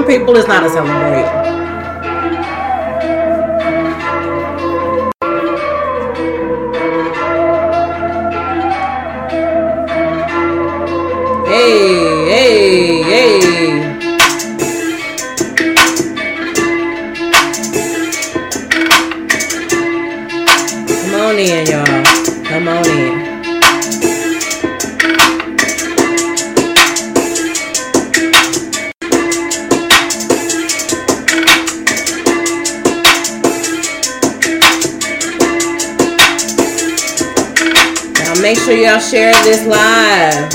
Some people, it's not a celebrate. Sure y'all share this live.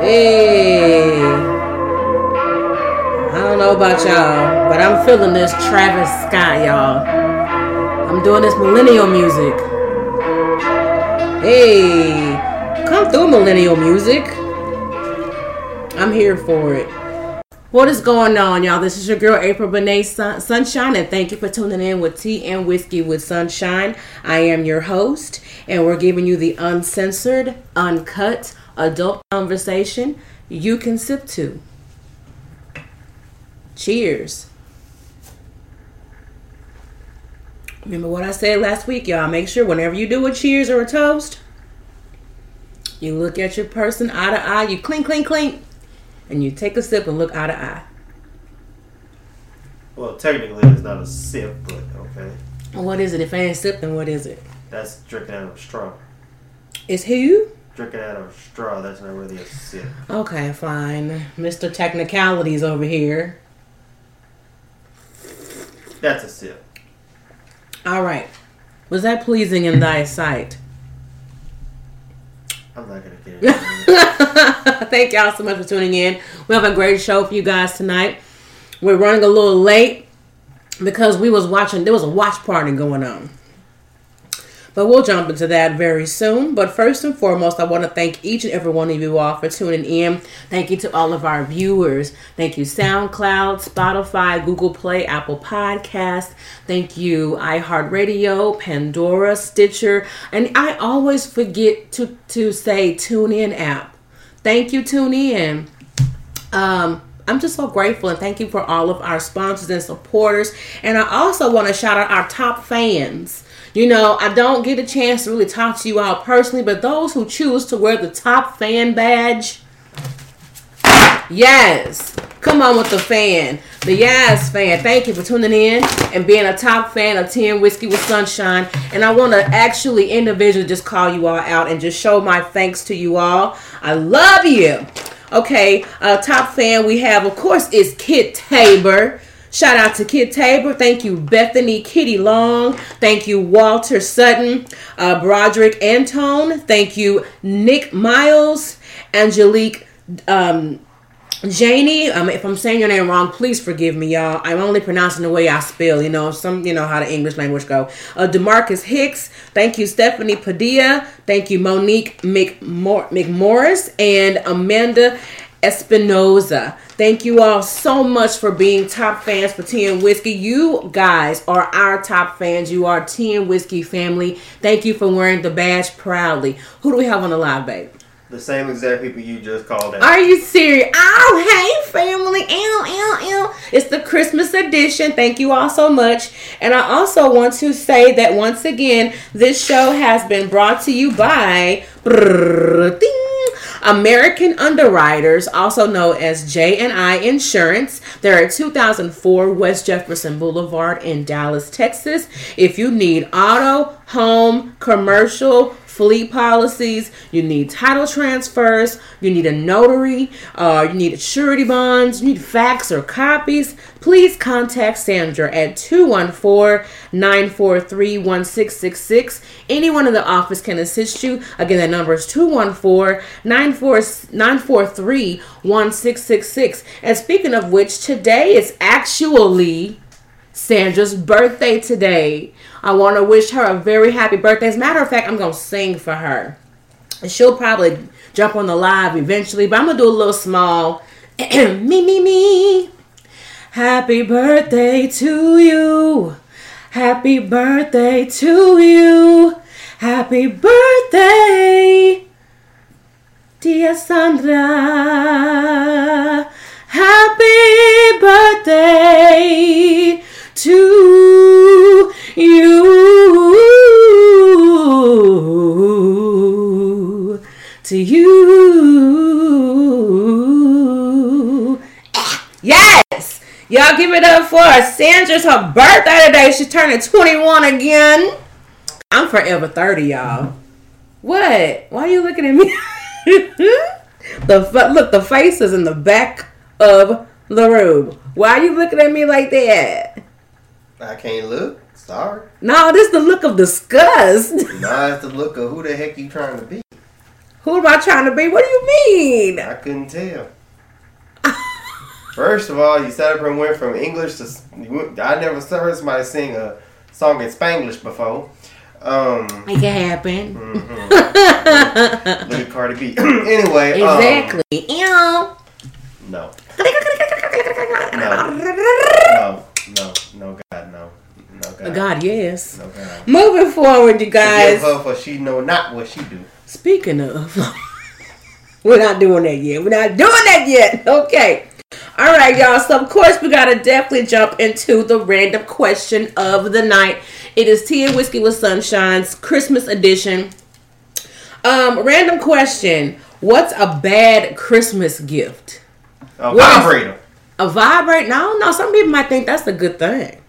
Hey. I don't know about y'all, but I'm feeling this Travis Scott, y'all. I'm doing this millennial music. Hey, come through millennial music. Here for it. What is going on, y'all? This is your girl April Benet Sun- Sunshine, and thank you for tuning in with Tea and Whiskey with Sunshine. I am your host, and we're giving you the uncensored, uncut, adult conversation you can sip to. Cheers. Remember what I said last week, y'all. Make sure whenever you do a cheers or a toast, you look at your person eye to eye, you clink, clink, clink, and you take a sip and look eye to eye. Well, technically, it's not a sip, but okay. What is it? If I ain't sip, then what is it? That's drinking out of a straw. It's who? Drinking out of a straw, that's not really a sip. Okay, fine. Mr. Technicalities over here. That's a sip. All right. Was that pleasing in thy sight? I'm not gonna get it. Thank y'all so much for tuning in. We have a great show for you guys tonight. We're running a little late because we was watching. There was a watch party going on. But we'll jump into that very soon. But first and foremost, I want to thank each and every one of you all for tuning in. Thank you to all of our viewers. Thank you, SoundCloud, Spotify, Google Play, Apple Podcasts. Thank you, iHeartRadio, Pandora, Stitcher. And I always forget to, to say Tune In app. Thank you, Tune In. Um, I'm just so grateful and thank you for all of our sponsors and supporters. And I also want to shout out our top fans. You know, I don't get a chance to really talk to you all personally, but those who choose to wear the top fan badge, yes, come on with the fan. The Yes fan, thank you for tuning in and being a top fan of Tea and Whiskey with Sunshine. And I want to actually individually just call you all out and just show my thanks to you all. I love you. Okay, uh, top fan we have, of course, is Kit Tabor. Shout out to Kit Tabor. Thank you, Bethany Kitty Long. Thank you, Walter Sutton, uh, Broderick Antone. Thank you, Nick Miles, Angelique um, Janie, um, if I'm saying your name wrong, please forgive me, y'all. I'm only pronouncing the way I spell. You know, some you know how the English language go. Uh, Demarcus Hicks, thank you, Stephanie Padilla, thank you, Monique McMor- McMorris, and Amanda Espinoza. Thank you all so much for being top fans for Tea and Whiskey. You guys are our top fans. You are Tea and Whiskey family. Thank you for wearing the badge proudly. Who do we have on the live, babe? The same exact people you just called out. Are you serious? Oh, hey, family. Ew, ew, ew. It's the Christmas edition. Thank you all so much. And I also want to say that once again, this show has been brought to you by ding, American Underwriters, also known as J&I Insurance. They're at 2004 West Jefferson Boulevard in Dallas, Texas. If you need auto, home, commercial, fleet policies, you need title transfers, you need a notary, uh, you need surety bonds, you need fax or copies, please contact Sandra at 214-943-1666. Anyone in the office can assist you. Again, that number is 214-943-1666. And speaking of which, today is actually Sandra's birthday today. I want to wish her a very happy birthday. As a matter of fact, I'm going to sing for her. She'll probably jump on the live eventually, but I'm going to do a little small me, me, me. Happy birthday to you. Happy birthday to you. Happy birthday, dear Sandra. Happy birthday to you. To you. Yes! Y'all give it up for Sandra's her birthday today. She's turning 21 again. I'm forever 30, y'all. What? Why are you looking at me? the look, the face is in the back of the room. Why are you looking at me like that? I can't look. Sorry. No, this is the look of disgust. Nah, it's the look of who the heck you trying to be. Who am I trying to be? What do you mean? I couldn't tell. First of all, you sat up and went from English to. I never heard somebody sing a song in Spanglish before. Um, Make it happen. look at Cardi B. anyway, um, Exactly. Ew. no, no, no, no, no God, no, no, God, God, yes. no, God. Moving forward, you Forgive guys. her for she know not what she do. Speaking of, we're not doing that yet. We're not doing that yet. Okay. All right, y'all. So, of course, we got to definitely jump into the random question of the night. It is Tea and Whiskey with Sunshine's Christmas edition. Um, random question. What's a bad Christmas gift? A What is- A vibrate? No, no. Some people might think that's a good thing.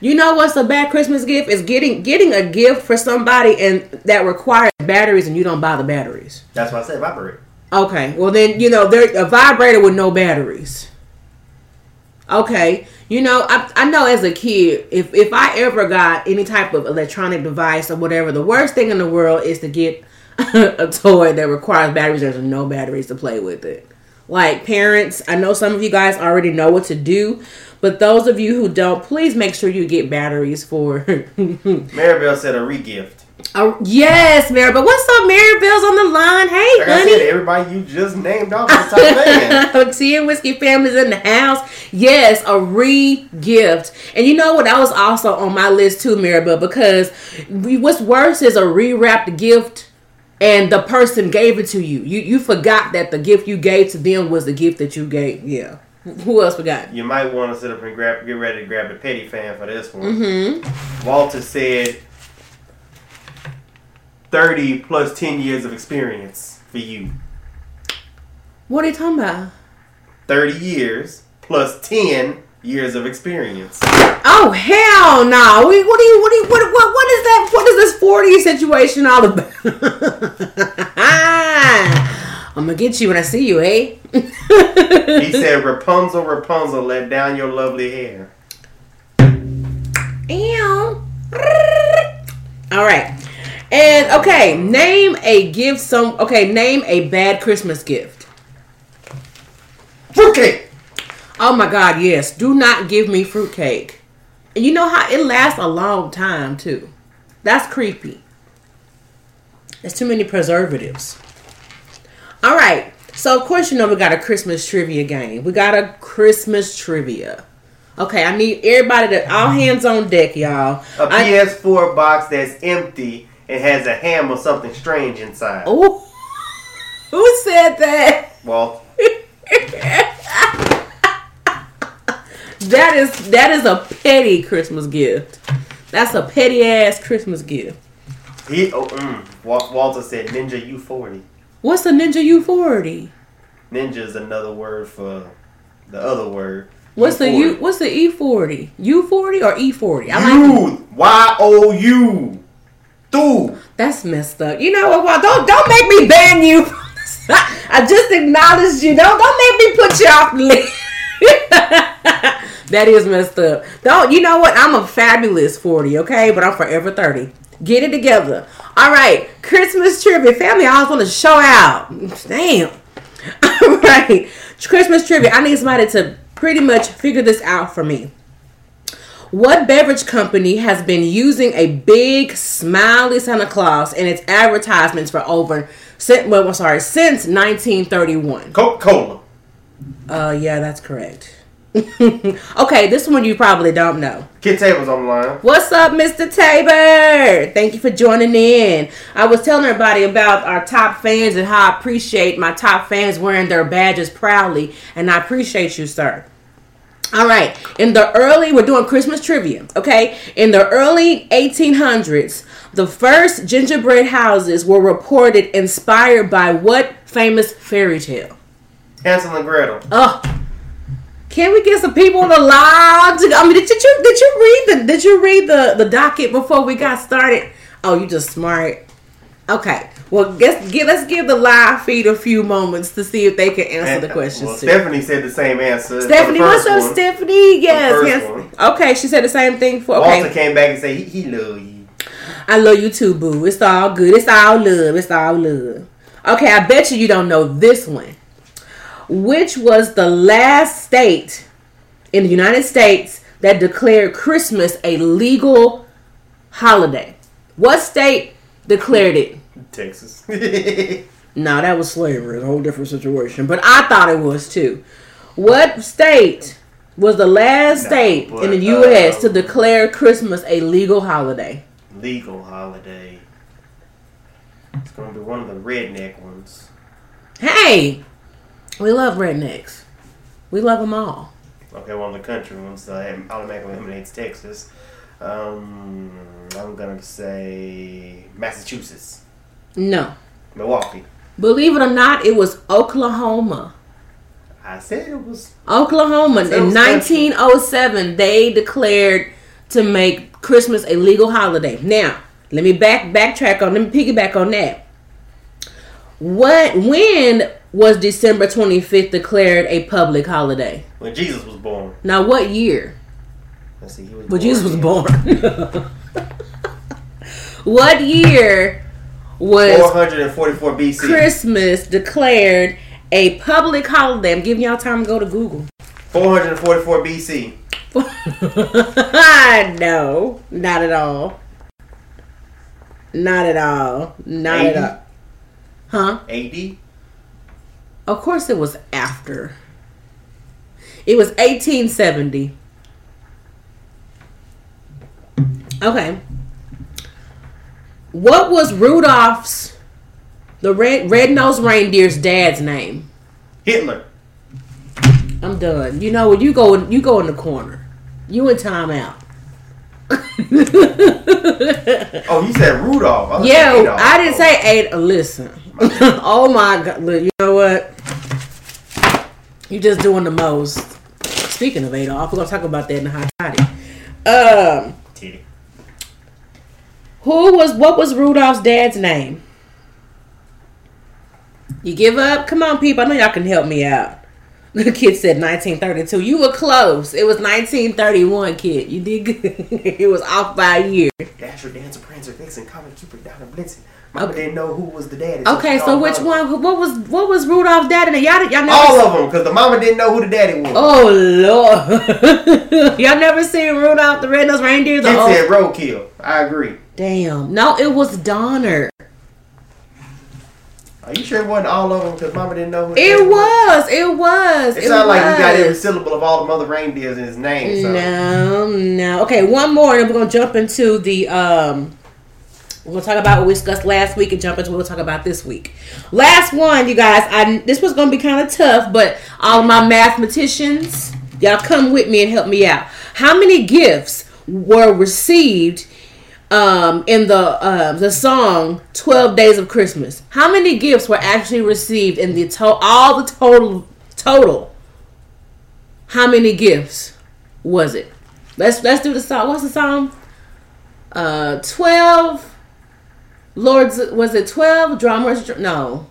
You know what's a bad Christmas gift? Is getting getting a gift for somebody and that requires batteries and you don't buy the batteries. That's why I said vibrator. Okay, well then you know there a vibrator with no batteries. Okay, you know I, I know as a kid if if I ever got any type of electronic device or whatever, the worst thing in the world is to get a toy that requires batteries. There's no batteries to play with it. Like parents, I know some of you guys already know what to do, but those of you who don't, please make sure you get batteries for. Maribel said a regift. oh, yes, Mary. But what's up, Maribel's on the line? Hey, Like I honey. said, everybody you just named off is top man. Tea and whiskey families in the house. Yes, a re gift. And you know what? That was also on my list too, Maribel, because we, what's worse is a rewrapped gift and the person gave it to you. You you forgot that the gift you gave to them was the gift that you gave. Yeah. Who else forgot? You might want to sit up and grab, get ready to grab the petty fan for this one. Mm-hmm. Walter said 30 plus 10 years of experience for you. What are you talking about? 30 years plus 10 years of experience. Oh hell no! We, what do you what do you what what what is that? What is this forty situation all about? I'm gonna get you when I see you, eh? He said, Rapunzel, Rapunzel, let down your lovely hair. Ew. All right. And okay, name a gift some okay, name a bad Christmas gift. Oh my God, yes. Do not give me fruitcake. And you know how it lasts a long time too. That's creepy. There's too many preservatives. All right. So of course you know we got a Christmas trivia game. We got a Christmas trivia. Okay, I need everybody to all hands on deck, y'all. A I- PS4 box that's empty and has a ham or something strange inside. Ooh. Who said that? Well, That is that is a petty Christmas gift. That's a petty ass Christmas gift. he oh, mm, Walter said Ninja U40. What's a Ninja U40? Ninja is another word for the other word. What's the U40. U? What's the E40? U40 or E40? I like You Y O U. Dude. that's messed up. You know what? Don't don't make me ban you. I just acknowledged you. Don't don't make me put you off the list. that is messed up. Don't you know what? I'm a fabulous 40, okay? But I'm forever 30. Get it together. All right, Christmas trivia. Family I always want to show out. Damn. All right, Christmas trivia. I need somebody to pretty much figure this out for me. What beverage company has been using a big smiley Santa Claus in its advertisements for over, well, I'm sorry, since 1931? Coca Cola. Uh, yeah, that's correct. okay, this one you probably don't know. Kit Tabor's on the line. What's up, Mr. Tabor? Thank you for joining in. I was telling everybody about our top fans and how I appreciate my top fans wearing their badges proudly, and I appreciate you, sir. All right, in the early, we're doing Christmas trivia, okay? In the early 1800s, the first gingerbread houses were reported inspired by what famous fairy tale? Hansel and Gretel. Oh, can we get some people on the line? To, I mean, did you did you read the did you read the the docket before we got started? Oh, you just smart. Okay, well, let's give let's give the live feed a few moments to see if they can answer And, the questions. Well. Stephanie said the same answer. Stephanie, what's up, one. Stephanie? Yes, yes. Okay, she said the same thing for. Walter Okay, came back and said he, he love you. I love you too, boo. It's all good. It's all love. It's all love. Okay, I bet you you don't know this one. Which was the last state in the United States that declared Christmas a legal holiday? What state declared it? Texas. No, that was slavery. It's a whole different situation. But I thought it was too. What state was the last No, state in the U.S. uh, to declare Christmas a legal holiday? Legal holiday. It's gonna be one of the redneck ones. Hey, we love rednecks. We love them all. Okay, well, the country ones that automatically eliminates Texas. Um, I'm gonna say Massachusetts, No. Milwaukee. Believe it or not, it was Oklahoma. I said it was. Oklahoma in was 1907 they declared to make Christmas a legal holiday. Now, let me back backtrack on let me piggyback on that. What when was December 25th declared a public holiday? When Jesus was born. Now, what year? Let's see. He was When Jesus was born. what year was 444 BC. Christmas declared a public holiday? I'm giving y'all time to go to Google. 444 BC. no, not at all. Not at all. Not at 80? all. Huh? AD. Of course, it was after. It was 1870. Okay. What was Rudolph's, the red red nosed reindeer's dad's name? Hitler. I'm done. You know what? You go. You go in the corner. You in timeout. Oh, you said Rudolph. I Yeah. I didn't say eight. Listen. oh my god! Look, you know what? You just doing the most. Speaking of Adolf, we're gonna talk about that in the hot toddy. Um, Titty. who was what was Rudolph's dad's name? You give up? Come on, people. I know y'all can help me out. The kid said 1932. You were close. It was 1931, kid. You did good. it was off by a year. Dasher, Dancer, Prancer, Vixen, Comet, Cupid, Donner, Blitzen. Mama didn't know who was the daddy. Okay, so which Mama. one? What was what was Rudolph's daddy? And y'all y'all never All of them, because the mama didn't know who the daddy was. Oh lord, y'all never seen Rudolph the Red-Nosed Reindeer? The old- said roadkill. I agree. Damn, no, it was Donner. Are you sure it wasn't all of them? Because mama didn't know who the It daddy was. It was. It sounded like he got every syllable of all the mother reindeers in his name. So. No, no. Okay, one more, and we're gonna jump into the um. We're gonna talk about what we discussed last week and jump into what we'll talk about this week. Last one, you guys. I this was gonna be kind of tough, but all of my mathematicians, y'all come with me and help me out. How many gifts were received um, in the uh, the song Twelve Days of Christmas? How many gifts were actually received in the to- all the total total? How many gifts was it? Let's let's do the song. What's the song? Uh, twelve. Lords was it twelve drummers? No,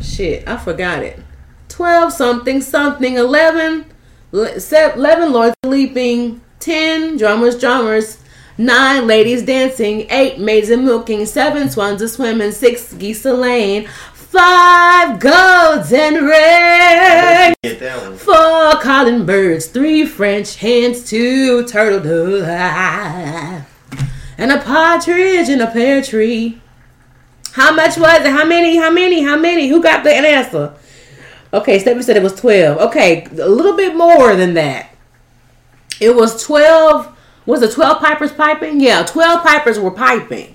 shit, I forgot it. Twelve something something eleven. le- se- Eleven lords leaping. Ten drummers drummers. Nine ladies dancing. Eight maids a milking. Seven swans a swimming. Six geese a laying. Five goats and red. Get that one. Four calling birds, three French hens, two turtle doves, and a partridge in a pear tree. How much was it? How many? How many? How many? Who got the answer? Okay, Stephanie said it was 12. Okay, a little bit more than that. It was 12. Was it 12 pipers piping? Yeah, 12 pipers were piping.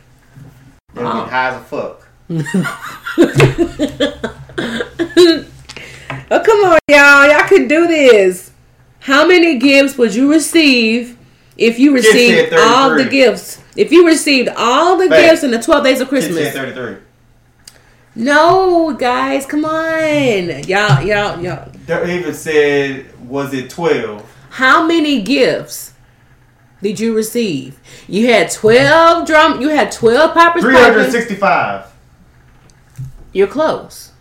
They were getting high as a fuck. Oh, come on, y'all. Y'all can do this. How many gifts would you receive if you received all the gifts? If you received all the gifts in the 12 days of Christmas. 33. No, guys, come on. Y'all, y'all, y'all. They even said, was it 12? How many gifts did you receive? You had 12 drum, you had 12 poppers. piping. 365. You're close.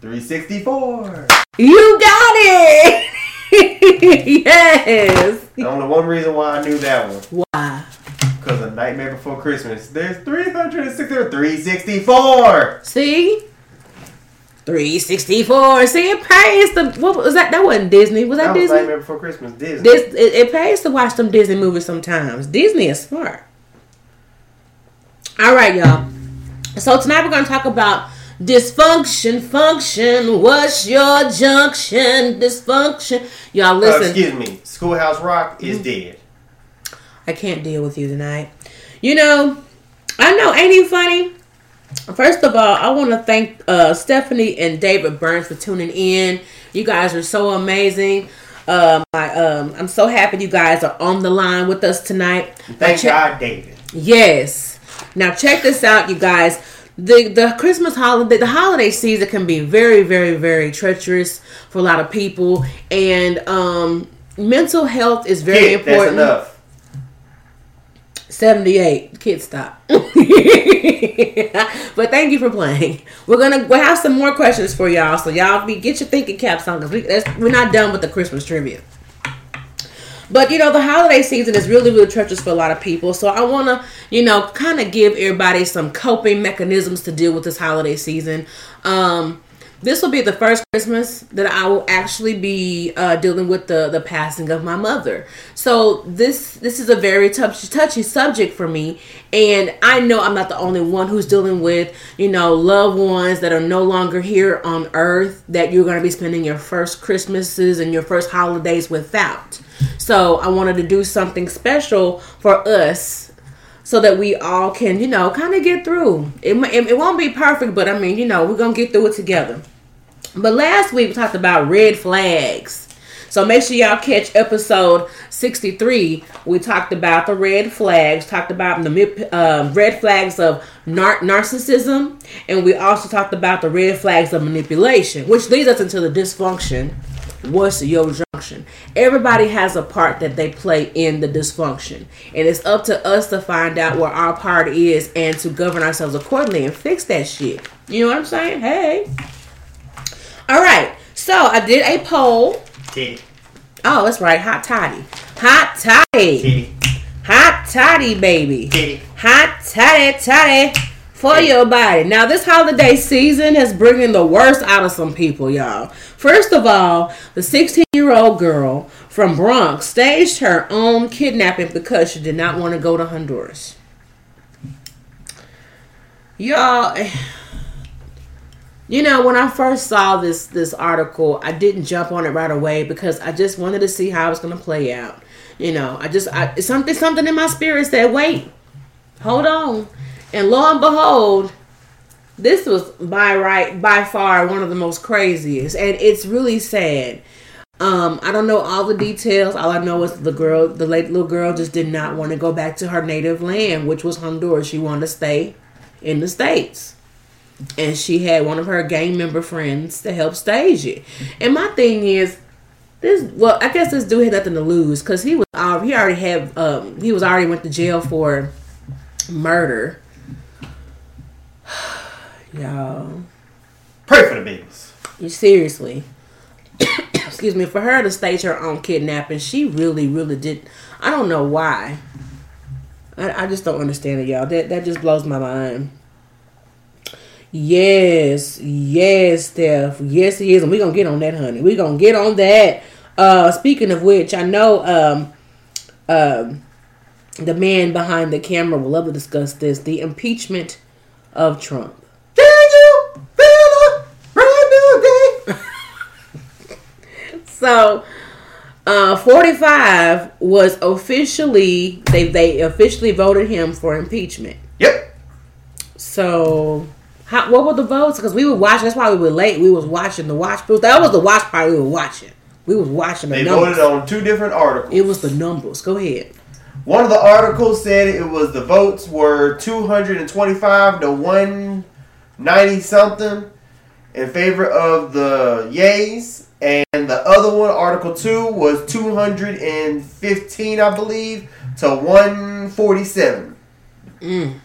364. You got it. yes. The only one reason why I knew that one. Why? Because of Nightmare Before Christmas. There's 360 364. See? 364. See, it pays to. What was that? That wasn't Disney. Was that, That was Disney? Nightmare Before Christmas. Disney. This it, it pays to watch some Disney movies sometimes. Disney is smart. All right, y'all. So tonight we're gonna talk about dysfunction. Function. What's your junction? Dysfunction. Y'all Uh, listen. excuse me. Schoolhouse Rock is Mm-hmm. dead. I can't deal with you tonight. You know, I know, ain't he funny? First of all, I want to thank uh, Stephanie and David Burns for tuning in. You guys are so amazing. Um, I, um, I'm so happy you guys are on the line with us tonight. Thank check- God, David. Yes. Now check this out, you guys. The the Christmas holiday, the holiday season can be very, very, very treacherous for a lot of people, and um, mental health is very Kid, that's important. enough. 78 kid stop. But thank you for playing. We're gonna we'll have some more questions for y'all so y'all be get your thinking caps on because we, we're not done with the christmas trivia but you know the holiday season is really really treacherous for a lot of people. So i want to you know kind of give everybody some coping mechanisms to deal with this holiday season. Um this will be the first Christmas that I will actually be uh, dealing with the the passing of my mother. So this this is a very touchy touchy subject for me, and I know I'm not the only one who's dealing with you know loved ones that are no longer here on Earth that you're going to be spending your first Christmases and your first holidays without. So I wanted to do something special for us so that we all can, you know, kind of get through. It, it, it won't be perfect, but I mean, you know, we're going to get through it together. But last week we talked about red flags. So make sure y'all catch episode 63. We talked about the red flags, talked about the uh, red flags of nar- narcissism, and we also talked about the red flags of manipulation, which leads us into the dysfunction. What's your junction? Everybody has a part that they play in the dysfunction, and it's up to us to find out where our part is and to govern ourselves accordingly and fix that shit. You know what I'm saying? Hey. All right. So I did a poll. Titty. Oh, that's right, hot toddy, hot toddy, Titty. hot toddy, baby. Titty. Hot toddy toddy for your body. Now this holiday season is bringing the worst out of some people, y'all. First of all, the 16 year old girl from Bronx staged her own kidnapping because she did not want to go to Honduras. Y'all, you know when I first saw this this article, I didn't jump on it right away because I just wanted to see how it was going to play out. You know, I just I, something something in my spirit said, "Wait, hold on," and lo and behold, this was by right by far one of the most craziest, and it's really sad. Um, I don't know all the details. All I know is the girl, the late little girl, just did not want to go back to her native land, which was Honduras. She wanted to stay in the states, and she had one of her gang member friends to help stage it. And my thing is, this well, I guess this dude had nothing to lose because he was uh, he already had um, he was already went to jail for murder. Y'all. Pray for the babies. You seriously. Excuse me, for her to stage her own kidnapping, she really, really did. I don't know why. I, I just don't understand it, y'all. That that just blows my mind. Yes, yes, Steph. Yes, he is, and we're gonna get on that, honey. We're gonna get on that. Uh speaking of which, I know um um the man behind the camera will love to discuss this, the impeachment of Trump. Did you feel a brand new day? So, uh, 45 was officially they they officially voted him for impeachment. Yep. So, how what were the votes? Because we were watching. That's why we were late. We was watching the watch. That was the watch party we were watching. We was watching the They numbers. voted on two different articles. It was the numbers. Go ahead. One of the articles said it was the votes were 225 to 190 something in favor of the yays. And the other one, Article 2, was 215, I believe, to 147. Mm.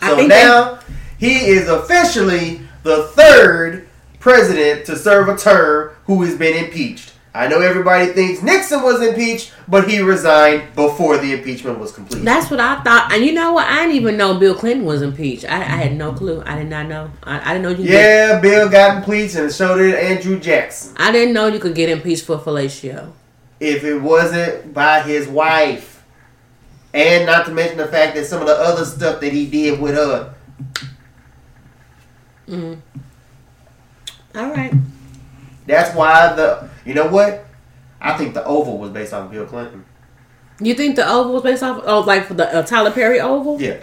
So now he is officially the third president to serve a term who has been impeached. I know everybody thinks Nixon was impeached, but he resigned before the impeachment was complete. That's what I thought. And you know what? I didn't even know Bill Clinton was impeached. I, I had no clue. I did not know. I, I didn't know you. Yeah, Bill got impeached, and so did Andrew Jackson. I didn't know you could get impeached for fellatio. If it wasn't by his wife, and not to mention the fact that some of the other stuff that he did with her. Mm. All right. That's why the. You know what? I think the Oval was based on Bill Clinton. You think the Oval was based off? Oh, like for the uh, Tyler Perry Oval? Yeah,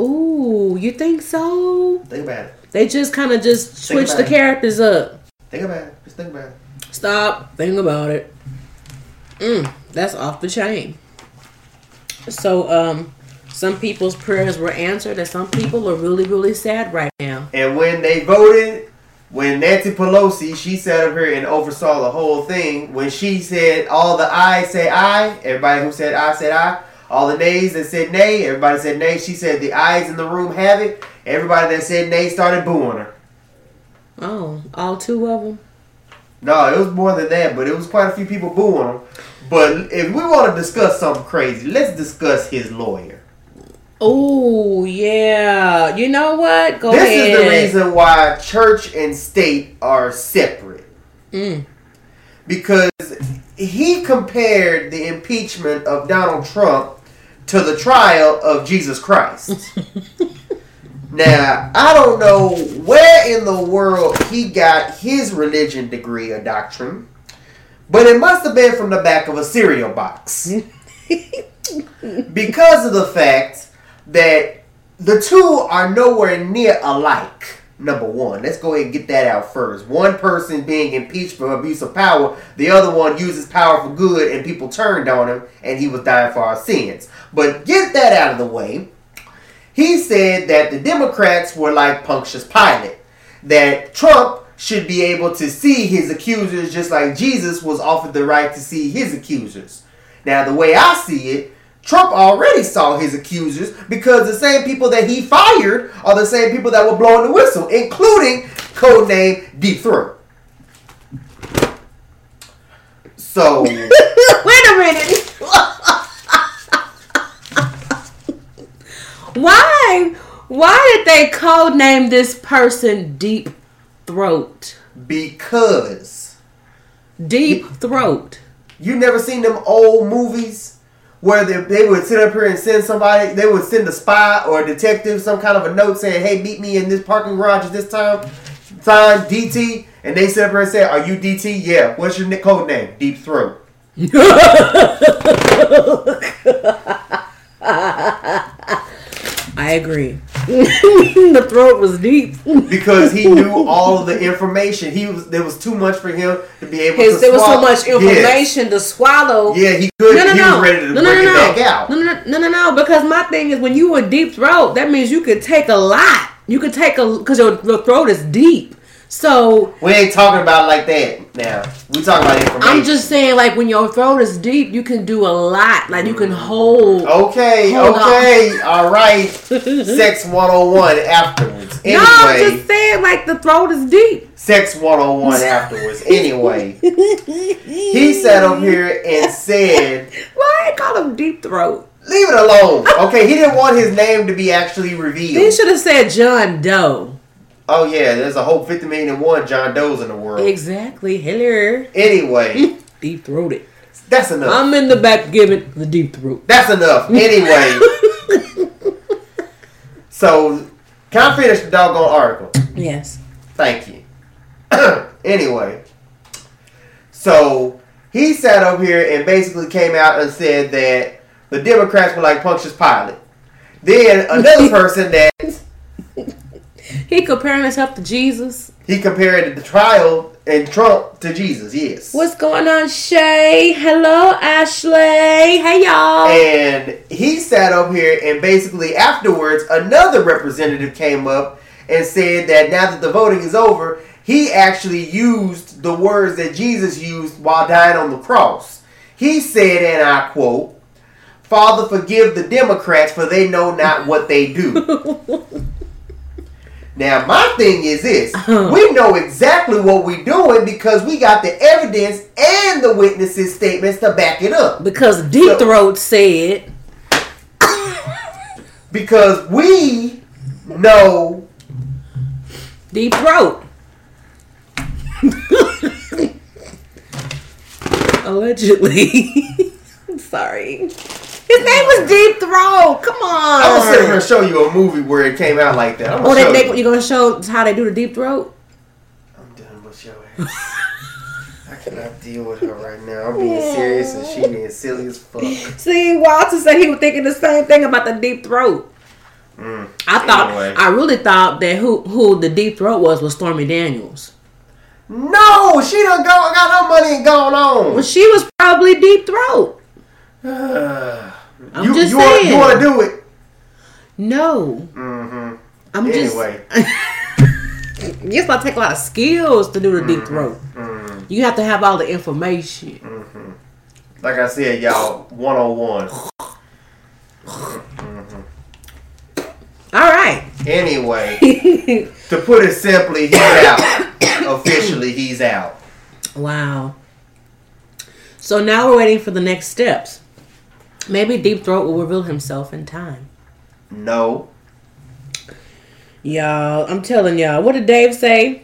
Ooh, you think so? think about it. They just kind of just switched the it. characters up. Think about it. Just think about it. Stop. Think about it. Mm, that's off the chain. So, um, some people's prayers were answered, and some people are really, really sad right now. And when they voted, when Nancy Pelosi, she sat up here and oversaw the whole thing. When she said all the ayes say aye, everybody who said aye said aye. All the nays that said nay, everybody said nay. She said the ayes in the room have it. Everybody that said nay started booing her. Oh, all two of them. No, it was more than that, but it was quite a few people booing him. But if we want to discuss something crazy, let's discuss his lawyer. Oh, yeah. You know what? Go ahead. this ahead. is the reason why church and state are separate. Mm. because he compared the impeachment of Donald Trump to the trial of Jesus Christ. now, I don't know where in the world he got his religion degree or doctrine, but it must have been from the back of a cereal box. because of the fact that the two are nowhere near alike. Number one, let's go ahead and get that out first. One person being impeached for abuse of power, the other one uses power for good, and people turned on him, and he was dying for our sins. But get that out of the way. He said that the Democrats were like Pontius Pilate, that Trump should be able to see his accusers just like Jesus was offered the right to see his accusers. Now, the way I see it, Trump already saw his accusers because the same people that he fired are the same people that were blowing the whistle, including codename Deep Throat. So wait a minute. Why? Why did they codename this person Deep Throat? Because Deep Throat. You never seen them old movies where they, they would sit up here and send somebody, they would send a spy or a detective some kind of a note saying, "Hey, meet me in this parking garage at this time." Sign DT, and they sit up here and say, "Are you DT? Yeah. What's your code name? Deep Throat." I agree. the throat was deep. because he knew all of the information. He was there was too much for him to be able His, to. there was so swallow. much Yes. information to swallow. Yeah, he could. No, no, he no. was ready to no, break no, no, it no. back out. No, no, no, no, no, no. Because my thing is, when you were deep throat, that means you could take a lot. You could take a because your, your throat is deep. So We ain't talking about it like that now. We talking about information. I'm just saying, like when your throat is deep, you can do a lot. Like you can hold. Okay, Hold on. okay, all right. Sex 101 afterwards. No, I'm Anyway, just saying, like the throat is deep. Sex 101 afterwards. Anyway, he sat up here and said, Why I call him deep throat? leave it alone. Okay, he didn't want his name to be actually revealed. He should have said John Doe. Oh, yeah, there's a whole 50 million and one John Doe's in the world. Exactly. Hello. Anyway, Deep throated. that's enough. I'm in the back giving the deep throat. That's enough. Anyway, so can I finish the doggone article? Yes. Thank you. anyway, so he sat up here and basically came out and said that the Democrats were like Pontius Pilate. Then another person that He comparing himself to Jesus. he compared the trial and Trump to Jesus. Yes. What's going on, Shay? Hello, Ashley. Hey, y'all. And he sat up here and basically afterwards another representative came up and said that now that the voting is over, he actually used the words that Jesus used while dying on the cross. He said, and I quote, Father, forgive the Democrats for they know not what they do. now, my thing is this uh-huh. we know exactly what we're doing because we got the evidence and the witnesses' statements to back it up. because Deep So- Throat said, because we know Deep Throat. Allegedly. I'm sorry. His name was Deep Throat. Come on. I'm gonna sit here and show you a movie where it came out like that. I'm Oh, gonna show they, you. they, you're gonna show how they do the deep throat? I'm done with your ass. I cannot deal with her right now. I'm being serious and she being silly as fuck. See, Walter said he was thinking the same thing about the deep throat. Mm. I thought, Anyway. I really thought that who who the deep throat was was Stormy Daniels. No, she done go, got her money and gone on. Well, she was probably deep throat. I'm you, just you wanna, saying. you want to do it? No, Mm-hmm. I'm Anyway. just. You just to take a lot of skills to do the deep throat. Mm. You have to have all the information. Mm-hmm. Like I said, y'all, 101. All right. Anyway, to put it simply, he's out. Officially, he's out. Wow. So now we're waiting for the next steps. Maybe Deep Throat will reveal himself in time. No. Y'all, I'm telling y'all. What did Dave say?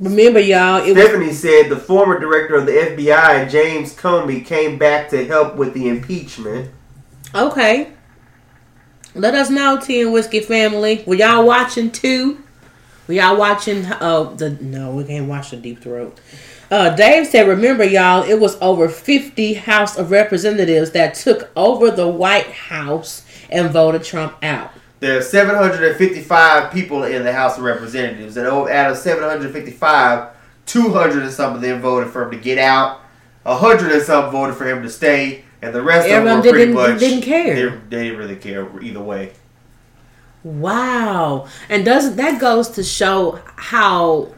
Remember, y'all, it was Stephanie said the former director of the FBI, James Comey, came back to help with the impeachment. okay. Let us know, Tea and Whiskey family. Were y'all watching too? Were y'all watching? Uh, the no, we can't watch the Deep Throat. Uh, Dave said, "Remember, y'all, it was over 50 House of Representatives that took over the White House and voted Trump out." There are 755 people in the House of Representatives, and out of 755, 200 and some of them voted for him to get out. 100 and some voted for him to stay, and the rest Everyone of them were pretty didn't- much didn't care. They, they didn't really care either way. Wow. And doesn't that goes to show how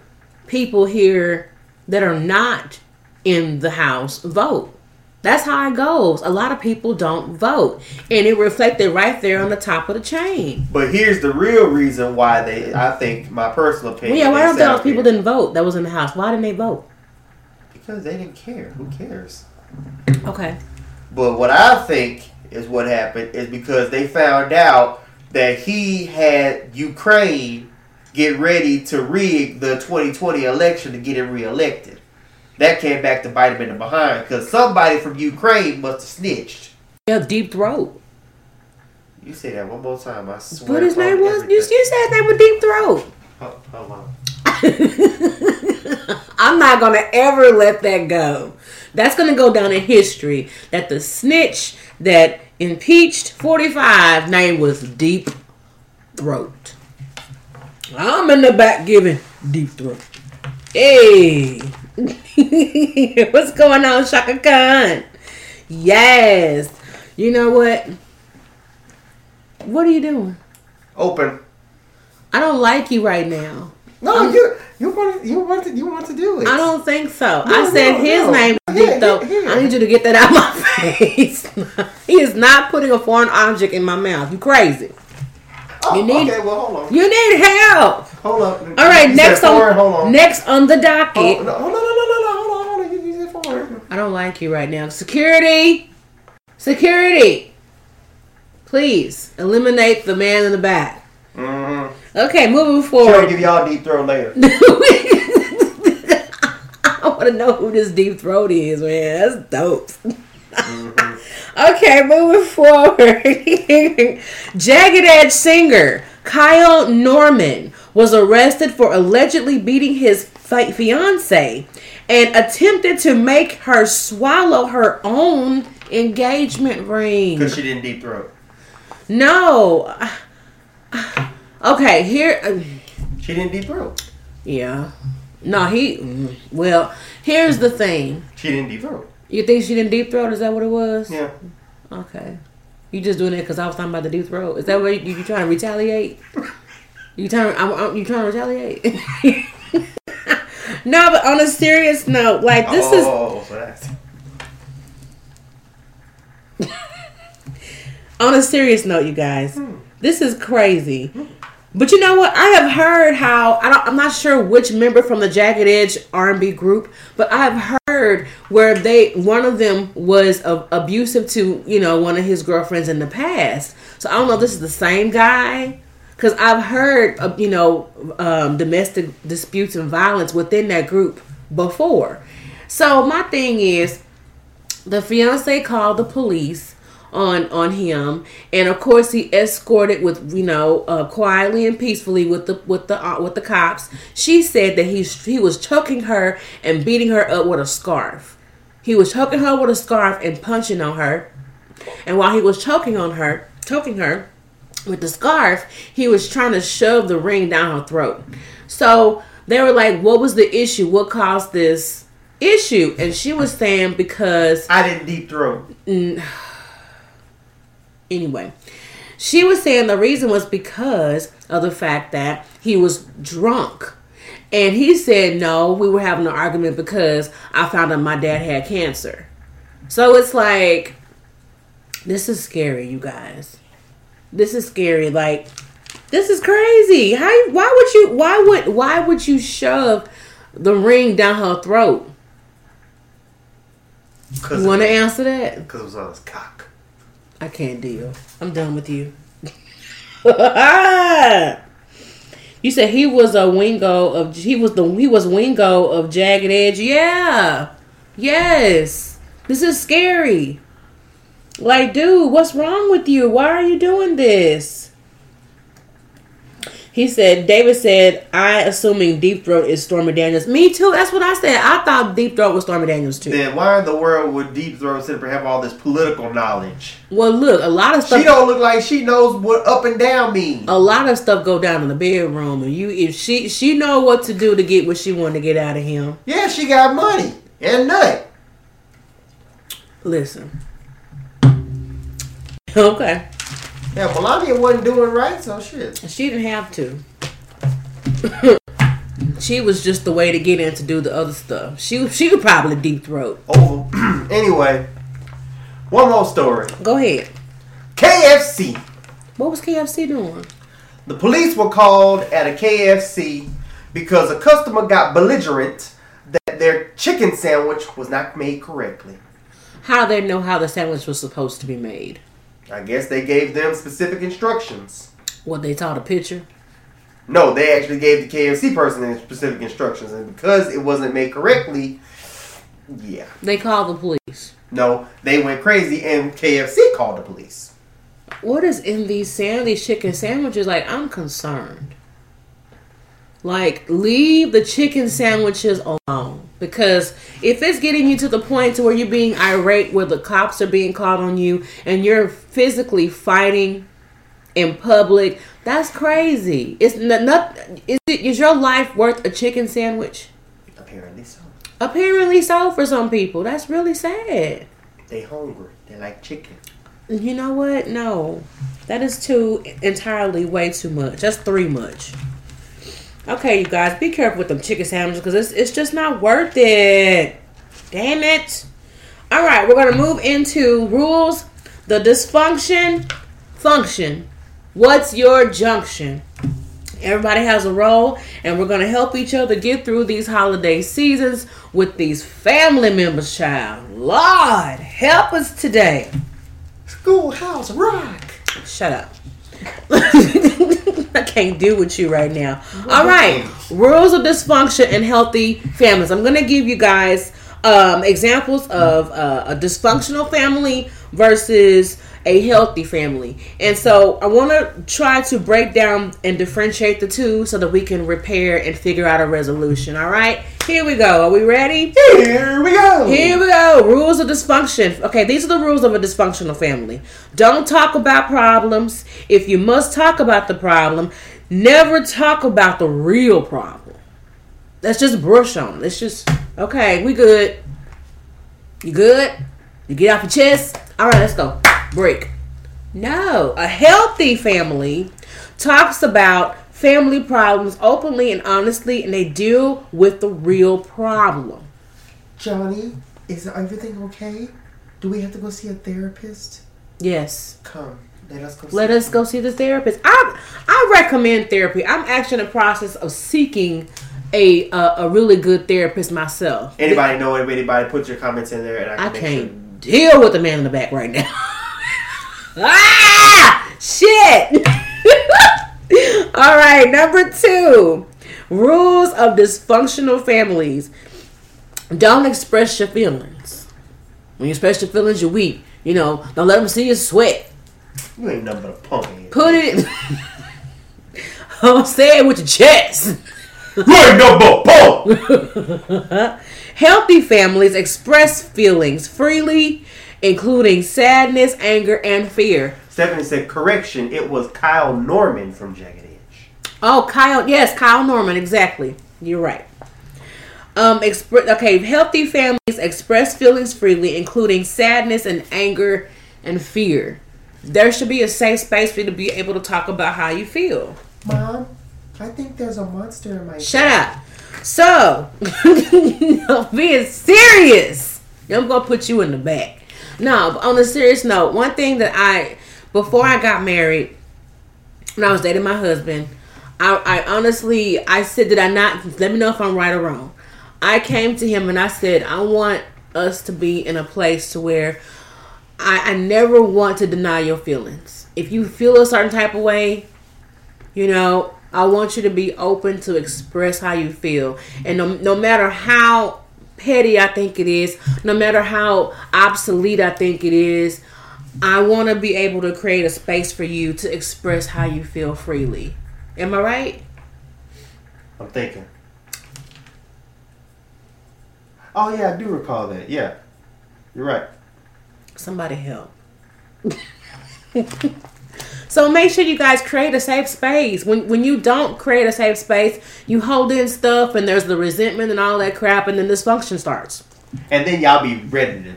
people here that are not in the house vote. That's how it goes. A lot of people don't vote. And it reflected right there on the top of the chain. But here's the real reason why they, I think, my personal Well, opinion. yeah, why don't those people didn't vote that was in the house? Why didn't they vote? Because they didn't care. Who cares? Okay. But what I think is what happened is because they found out that he had Ukraine get ready to rig the 2020 election to get him reelected. That came back to bite him in the behind because somebody from Ukraine must have snitched. Yeah, deep throat. You say that one more time, I swear. What his name was? You, you said his name was Deep Throat. Hold, hold on. I'm not gonna ever let that go. That's gonna go down in history. That the snitch that impeached 45 name was Deep Throat. I'm in the back giving Deep Throat. Hey, what's going on, Chaka Khan? Yes. You know what? What are you doing? Open. I don't like you right now. No, Um, you you want to, you want to you want to do it. I don't think so. No, I said no, his no. name Yeah, Deep Throat. yeah, yeah. I need you to get that out of my face. he is not putting a foreign object in my mouth. You crazy. Oh, you need- Okay, well hold on. You need help. Hold up. All right, You next said foreign, on on. next on the Oh, docket. no, no, no, no, no, no, hold on, hold on. You, you said foreign. I don't like you right now. Security, security. Please eliminate the man in the back. Mm-hmm. Okay, moving Sure, forward. give y'all deep throat later. I want to know who this deep throat is, man. That's dope. Okay, moving forward. Jagged Edge singer Kyle Norman was arrested for allegedly beating his fi- fiance and attempted to make her swallow her own engagement ring. Because she didn't deep throat. No. Okay, here. She didn't deep throat. Yeah. No, he. mm, Well, here's the thing. She didn't deep throat. You think she didn't deep throat? Is that what it was? Yeah. Okay. You just doing it because I was talking about the deep throat. Is that what you, you trying to retaliate? You trying? I'm, I'm, you trying to retaliate? no, but on a serious note, like this is oh, that's. on a serious note, you guys. Hmm. This is crazy. Hmm. But you know what? I have heard how I I'm not sure which member from the Jagged Edge R&B group, but I've heard where they one of them was uh, abusive to you know one of his girlfriends in the past. So I don't know if this is the same guy because I've heard of, you know um, domestic disputes and violence within that group before. So my thing is, the fiance called the police on on him. And of course he escorted with you know uh, quietly and peacefully with the with the uh, with the cops. She said that he he was choking her and beating her up with a scarf. He was choking her with a scarf and punching on her. And while he was choking on her choking her with the scarf he was trying to shove the ring down her throat. So they were like what was the issue? What caused this issue? And she was saying because I didn't deep throat. Anyway she was saying the reason was because of the fact that he was drunk. And he said no we were having an argument because i found out my dad had cancer. So it's like this is scary you guys. This is scary. Like this is crazy. How why would you why would why would you shove the ring down her throat? You want to answer that? Because it was on his cock. I can't deal. I'm done with you. you said he was a wingo of he was the he was wingo of jagged edge. Yeah. Yes. This is scary. Like, dude, what's wrong with you? Why are you doing this? He said, David said, I assuming Deep Throat is Stormy Daniels. Me too. That's what I said. I thought Deep Throat was Stormy Daniels too. Then why in the world would deep throat and have all this political knowledge? Well, look, a lot of stuff. She don't look like she knows what up and down means. a lot of stuff go down in the bedroom and you if she she know what to do to get what she wanted to get out of him Yeah, she got money and nut. listen okay Yeah, Melania wasn't doing right, so shit. she didn't have to she was just the way to get in to do the other stuff she she could probably deep throat Over. Oh, anyway, one more story. go ahead KFC. what was kfc doing The police were called at a KFC because a customer got belligerent that that their chicken sandwich was not made correctly. How they know how the sandwich was supposed to be made? I guess they gave them specific instructions. What they taught a picture? No, they actually gave the KFC person specific instructions, and because it wasn't made correctly, yeah. They called the police. No, they went crazy, and KFC called the police. What is in these sand these chicken sandwiches? Like I'm concerned. Like leave the chicken sandwiches alone because if it's getting you to the point to where you're being irate, where the cops are being called on you, and you're physically fighting in public, that's crazy. It's not, not is it is your life worth a chicken sandwich? Apparently so. Apparently so for some people. That's really sad. They hungry. They like chicken. You know what? No. That is too entirely way too much. That's three much. Okay, you guys, be careful with them chicken sandwiches because it's, it's just not worth it. Damn it. All right, we're going to move into rules. The dysfunction function. What's your junction? Everybody has a role, and we're going to help each other get through these holiday seasons with these family members, child. Lord, help us today. Schoolhouse rock. Shut up. I can't deal with you right now. All right. Rules of dysfunction and healthy families. I'm to give you guys um, examples of uh, a dysfunctional family versus a healthy family. And so I want to try to break down and differentiate the two so that we can repair and figure out a resolution. All right. Here we go. Are we ready? Here we go. Here we go. Rules of dysfunction. Okay, these are the rules of a dysfunctional family. Don't talk about problems. If you must talk about the problem, never talk about the real problem. Let's just brush on. Let's just okay. We good. You good? You get off your chest. All right, let's go. Break. No, a healthy family talks about family problems openly and honestly, and they deal with the real problem. Johnny, is everything okay? Do we have to go see a therapist? Yes. Come, let us go. Let see us go see the therapist. I I recommend therapy. I'm actually in the process of seeking a a, a really good therapist myself. Anybody know anybody? Put your comments in there, and I can I can't deal with the man in the back right now. ah, shit. All right, number two, rules of dysfunctional families. Don't express your feelings. When you express your feelings, you're weak. You know, don't let them see you sweat. You ain't nothing but a punk. Put it. Don't say it with your chest. You ain't nothing but a punk. Healthy families express feelings freely, including sadness, anger, and fear. Stephanie said, "Correction. It was Kyle Norman from Jagged Edge." Oh, Kyle. Yes, Kyle Norman. Exactly. You're right. Um, expre- okay, healthy families express feelings freely, including sadness and anger and fear. There should be a safe space for you to be able to talk about how you feel. Mom, I think there's a monster in my. Shut up. So, no, being serious, I'm gonna put you in the back. No, on a serious note, one thing that I, before I got married, when I was dating my husband, I, honestly, I said, did I not? Let me know if I'm right or wrong. I came to him and I said, I want us to be in a place to where I, I never want to deny your feelings. If you feel a certain type of way, you know, I want you to be open to express how you feel. And no, no matter how petty I think it is, no matter how obsolete I think it is, I want to be able to create a space for you to express how you feel freely. Am I right? I'm thinking. Oh yeah, I do recall that. Yeah, you're right. Somebody help. so make sure you guys create a safe space. When when you don't create a safe space, you hold in stuff and there's the resentment and all that crap and then dysfunction starts. And then y'all be ready to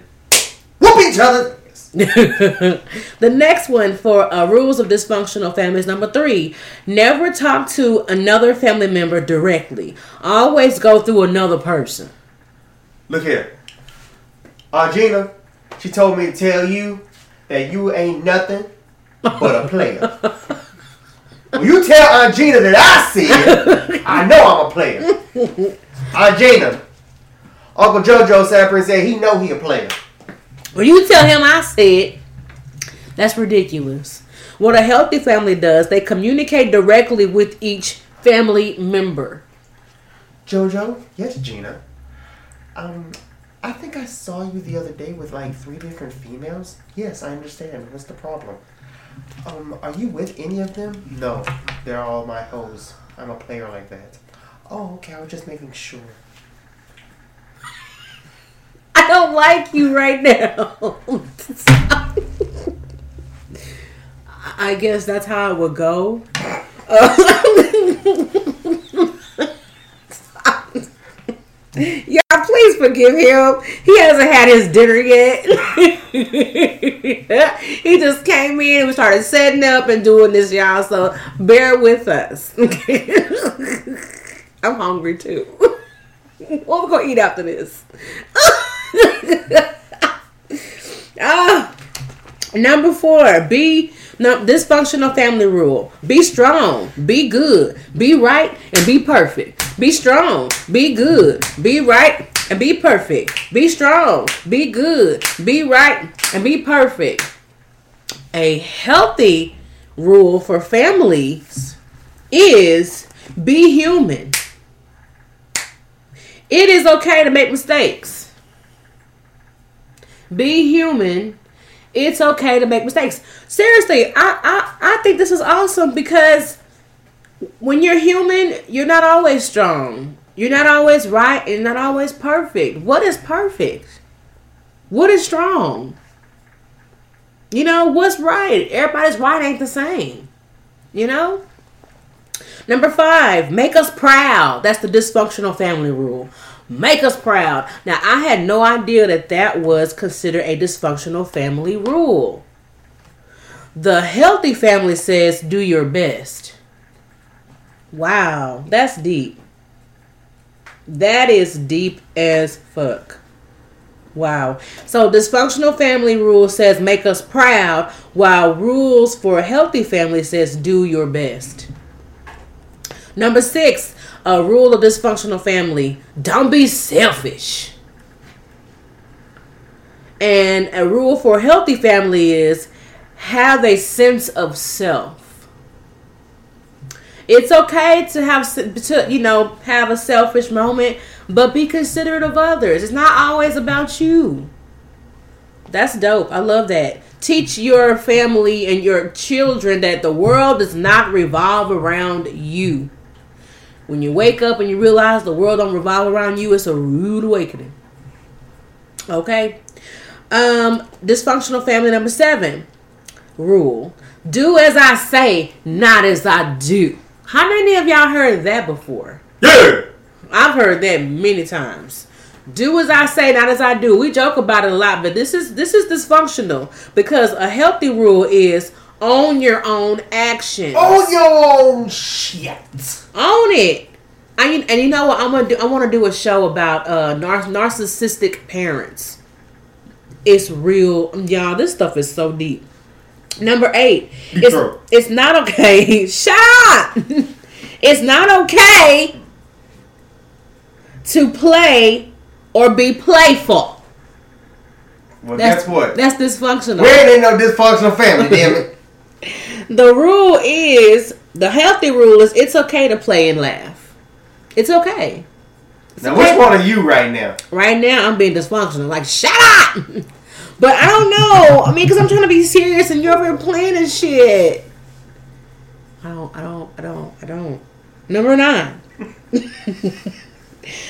whoop each other. the next one for uh, rules of dysfunctional families number three never talk to another family member directly always go through another person Look here, Aunt Gina. She told me to tell you that you ain't nothing but a player. when you tell Aunt Gina that I see it, I know I'm a player. Aunt Gina, Uncle JoJo and said he know he a player. When you tell him I said, that's ridiculous. What a healthy family does, they communicate directly with each family member. JoJo, yes, Gina. Um, I think I saw you the other day with like three different females. Yes, I understand. What's the problem? Um, are you with any of them? No, they're all my hoes. I'm a player like that. Oh, okay. I was just making sure. I don't like you right now. I guess that's how it would go. Yeah, please forgive him. He hasn't had his dinner yet. he just came in and we started setting up and doing this, y'all. So bear with us. I'm hungry too. What we gonna eat after this? ah, number four. Be no dysfunctional family rule. Be strong. Be good. Be right and be perfect. Be strong. Be good. Be right and be perfect. Be strong. Be good. Be right and be perfect. A healthy rule for families is be human. It is okay to make mistakes. Be human. It's okay to make mistakes. Seriously, I, I, I think this is awesome because when you're human, you're not always strong. You're not always right and not always perfect. What is perfect? What is strong? You know, what's right? Everybody's right ain't the same. You know? Number five, make us proud. That's the dysfunctional family rule. Make us proud. Now, I had no idea that that was considered a dysfunctional family rule. The healthy family says, do your best. Wow, that's deep. That is deep as fuck. Wow. So dysfunctional family rule says make us proud, while rules for a healthy family says do your best. Number six, a rule of dysfunctional family: don't be selfish. And a rule for a healthy family is have a sense of self. It's okay to have to you know have a selfish moment, but be considerate of others. It's not always about you. That's dope. I love that. Teach your family and your children that the world does not revolve around you. When you wake up and you realize the world don't revolve around you, it's a rude awakening. Okay? Um, dysfunctional family number seven rule. Do as I say, not as I do. How many of y'all heard that before? Yeah. I've heard that many times. Do as I say, not as I do. We joke about it a lot, but this is this is dysfunctional because a healthy rule is own your own actions. Own your own shit. Own it. I mean, and you know what I'm gonna do? I want to do a show about uh nar- narcissistic parents. It's real, y'all. This stuff is so deep. Number eight, it's True. it's not okay. Shut up. it's not okay to play or be playful. Well, That's guess what? That's dysfunctional. we ain't no dysfunctional family, damn it. The rule is the healthy rule is it's okay to play and laugh. It's okay. It's Now, okay. which one are you right now? Right now, I'm being dysfunctional. Like, shut up! But I don't know. I mean, because I'm trying to be serious and you're over here playing and shit. I don't, I don't, I don't, I don't. Number nine.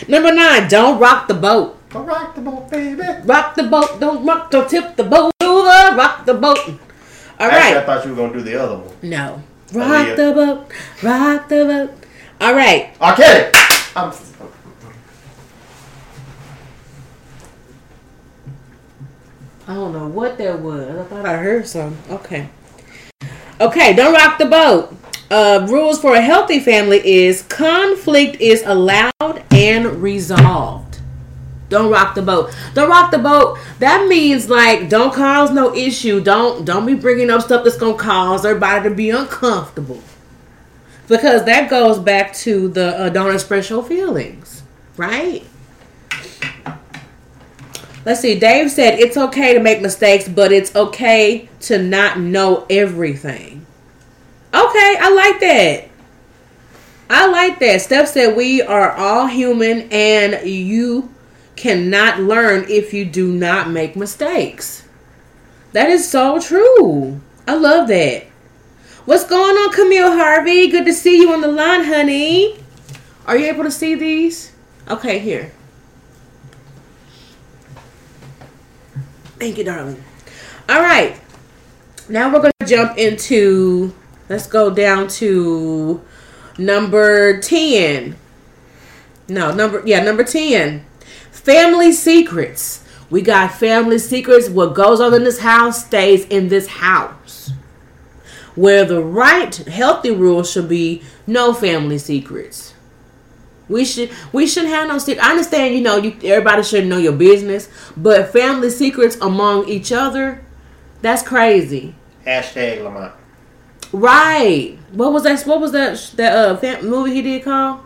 Number nine, don't rock the boat. Go rock the boat, baby. Rock the boat, don't rock, don't tip the boat over, rock the boat. All Actually, I thought you were gonna do the other one. No. Rock Aaliyah. the boat, rock the boat. All right. R. Kelly. I'm. I don't know what that was. I thought I heard some. Okay. Okay, don't rock the boat. Uh, rules for a healthy family is conflict is allowed and resolved. Don't rock the boat. Don't rock the boat. That means like don't cause no issue. Don't don't be bringing up stuff that's gonna cause everybody to be uncomfortable. Because that goes back to the uh, don't express your feelings, right? Let's see. Dave said it's okay to make mistakes, but it's okay to not know everything. Okay, I like that. I like that. Steph said we are all human and you cannot learn if you do not make mistakes. That is so true. I love that. What's going on, Camille Harvey? Good to see you on the line, honey. Are you able to see these? Okay, here. Thank you, darling. All right. Now we're going to jump into, let's go down to number 10. No, number, yeah, number 10. Family secrets. We got family secrets. What goes on in this house stays in this house. Where the right, healthy rule should be no family secrets. We should we shouldn't have no secret. I understand, you know, you everybody should know your business, but family secrets among each other, that's crazy. Hashtag Lamont. Right. What was that? What was that? That uh fam- movie he did called?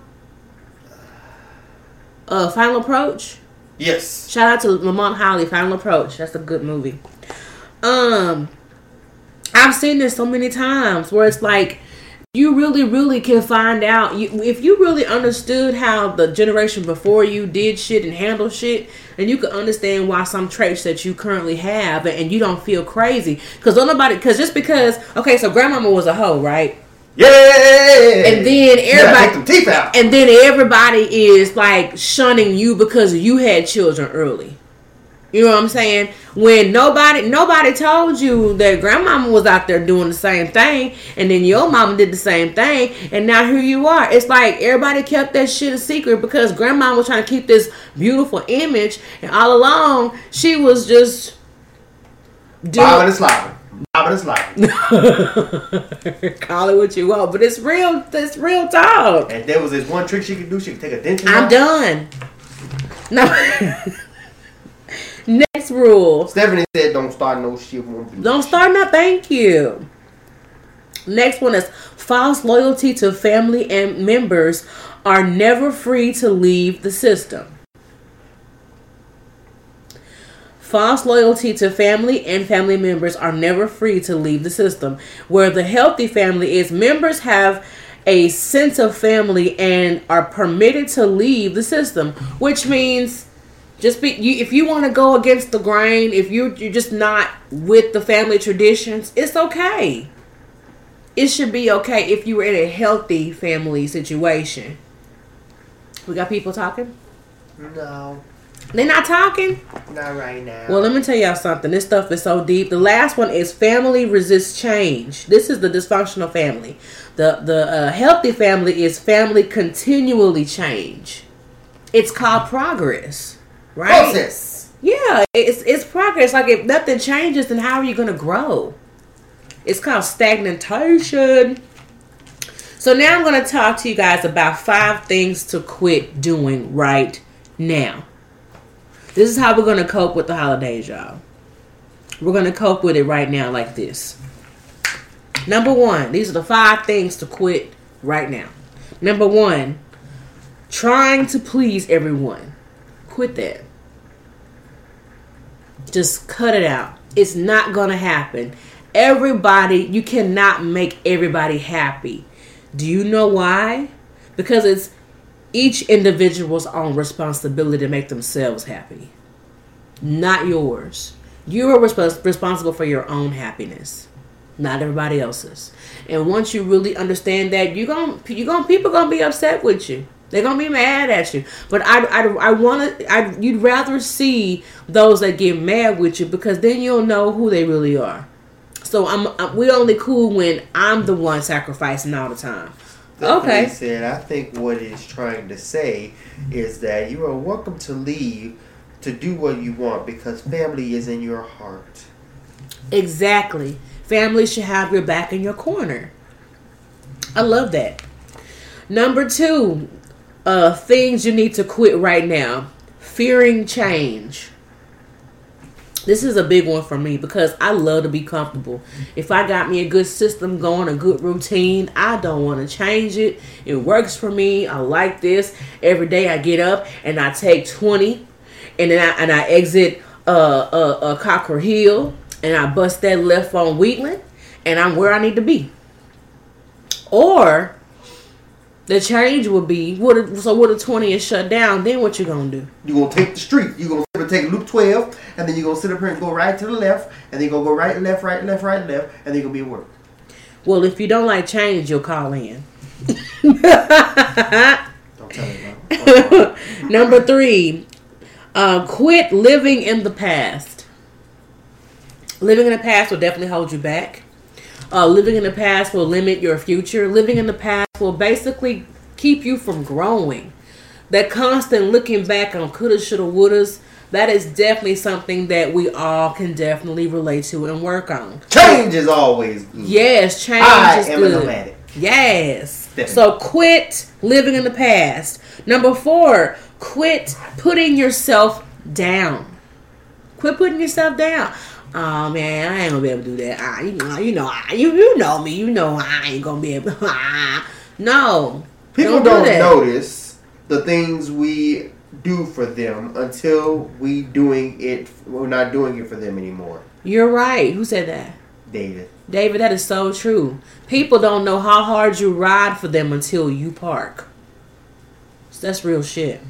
Uh, Final Approach. Yes. Shout out to Lamont Holly, Final Approach. That's a good movie. Um, I've seen this so many times where it's like you really, really can find out you, if you really understood how the generation before you did shit and handle shit, and you can understand why some traits that you currently have, and, and you don't feel crazy because nobody. Because just because okay, so grandmama was a hoe, right? Yeah. And then everybody teeth out. and then everybody is like shunning you because you had children early. You know what I'm saying? When nobody nobody told you that grandmama was out there doing the same thing, and then your mama did the same thing, and now here you are. It's like everybody kept that shit a secret because grandma was trying to keep this beautiful image, and all along she was just Bobbing doing and sliding. Bobbing and sliding. call it what you want, but it's real. It's real talk. and there was this one trick she could do. She could take a dentist. I'm out. done. No. Next rule. Stephanie said, "Don't start no shit." Don't start no. Thank you. Next one is false loyalty to family and members are never free to leave the system. False loyalty to family and family members are never free to leave the system. Where the healthy family is, members have a sense of family and are permitted to leave the system, which means just be you, if you want to go against the grain, if you you're just not with the family traditions, it's okay. It should be okay if you were in a healthy family situation. We got people talking. No, They're not talking. not right now. Well, let me tell y'all something. This stuff is so deep. The last one is family resists change. This is the dysfunctional family. The the uh, healthy family is family continually change. It's called progress, right? process. Yeah, it's it's progress. Like if nothing changes, then how are you gonna grow? It's called stagnation. So now I'm gonna talk to you guys about five things to quit doing right now. This is how we're gonna cope with the holidays, y'all. We're gonna cope with it right now like this. Number one, these are the five things to quit right now. Number one, trying to please everyone. Quit that. Just cut it out. It's not gonna happen. Everybody, you cannot make everybody happy. Do you know why? Because it's each individual's own responsibility to make themselves happy, not yours. You are respons- responsible for your own happiness, not everybody else's. And once you really understand that, you gon' you gon' people gonna be upset with you. They're gonna be mad at you. But I I, I want to. I you'd rather see those that get mad with you because then you'll know who they really are. So I'm, I'm we only cool when I'm the one sacrificing all the time. Okay. said, I think what it's trying to say is that you are welcome to leave to do what you want because family is in your heart. Exactly. Family should have your back in your corner. I love that. Number two, uh, things you need to quit right now. Fearing change. This is a big one for me because I love to be comfortable. If I got me a good system going, a good routine, I don't want to change it. It works for me. I like this. Every day I get up and I take 20 and then I, and I exit uh, uh, uh, Cockrell Hill, and I bust that left on Wheatland, and I'm where I need to be. Or the change would be what so what if 20 is shut down then what you gonna do You gonna take the street. You gonna and take loop twelve, and then you're gonna sit up here and go right to the left, and then you're gonna go right, and left, right, and left, right, and left, and then you gonna be at work. well if you don't like change you'll call in. Don't tell me, number three uh, quit living in the past. Living in the past will definitely hold you back. Uh, living in the past will limit your future. Living in the past will basically keep you from growing. That constant looking back on coulda shoulda wouldas that is definitely something that we all can definitely relate to and work on Change is always good. Yes, change I is good. a nomadic. Yes. Definitely. So quit living in the past. Number four, quit putting yourself down. Quit putting yourself down. Oh man, I ain't gonna be able to do that. Ah, you know, you know, I- you you know me. You know I ain't gonna be able. Ah, no, People do don't, that. notice the things we do for them until we doing it. We're not doing it for them anymore. You're right. Who said that? David. David, that is so true. People don't know how hard you ride for them until you park. So That's real shit.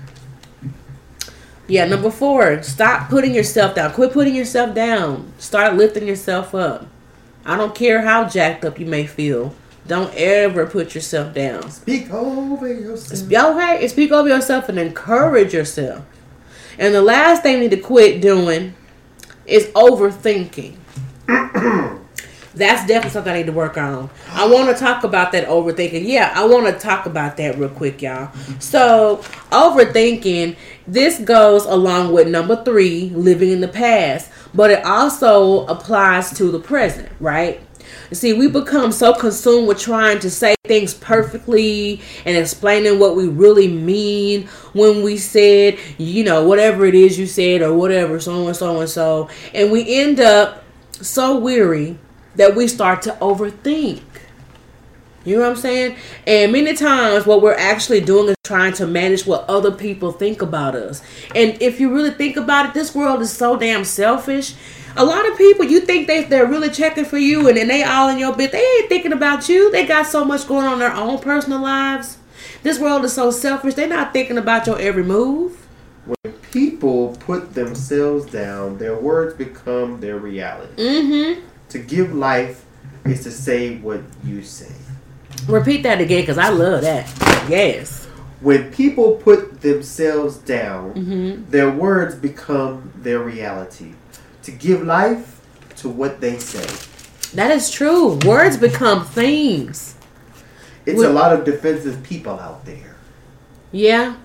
Yeah, number four, stop putting yourself down. Quit putting yourself down. Start lifting yourself up. I don't care how jacked up you may feel. Don't ever put yourself down. Speak over yourself. Okay, speak over yourself and encourage yourself. And the last thing you need to quit doing is overthinking. That's definitely something I need to work on. I want to talk about that overthinking. Yeah, I want to talk about that real quick, y'all. So, overthinking, this goes along with number three, living in the past, but it also applies to the present, right? See, we become so consumed with trying to say things perfectly and explaining what we really mean when we said, you know, whatever it is you said or whatever, so and so and so. And we end up so weary that we start to overthink. You know what I'm saying? And many times, what we're actually doing is trying to manage what other people think about us. And if you really think about it, this world is so damn selfish. A lot of people, you think they, they're really checking for you and then they all in your bit. They ain't thinking about you. They got so much going on in their own personal lives. This world is so selfish. They're not thinking about your every move. When people put themselves down, their words become their reality. Mm-hmm. To give life is to say what you say. Repeat that again because I love that. Yes. When people put themselves down, Mm-hmm. their words become their reality. To give life to what they say. That is true. Words become things. It's Well- a lot of defensive people out there. Yeah,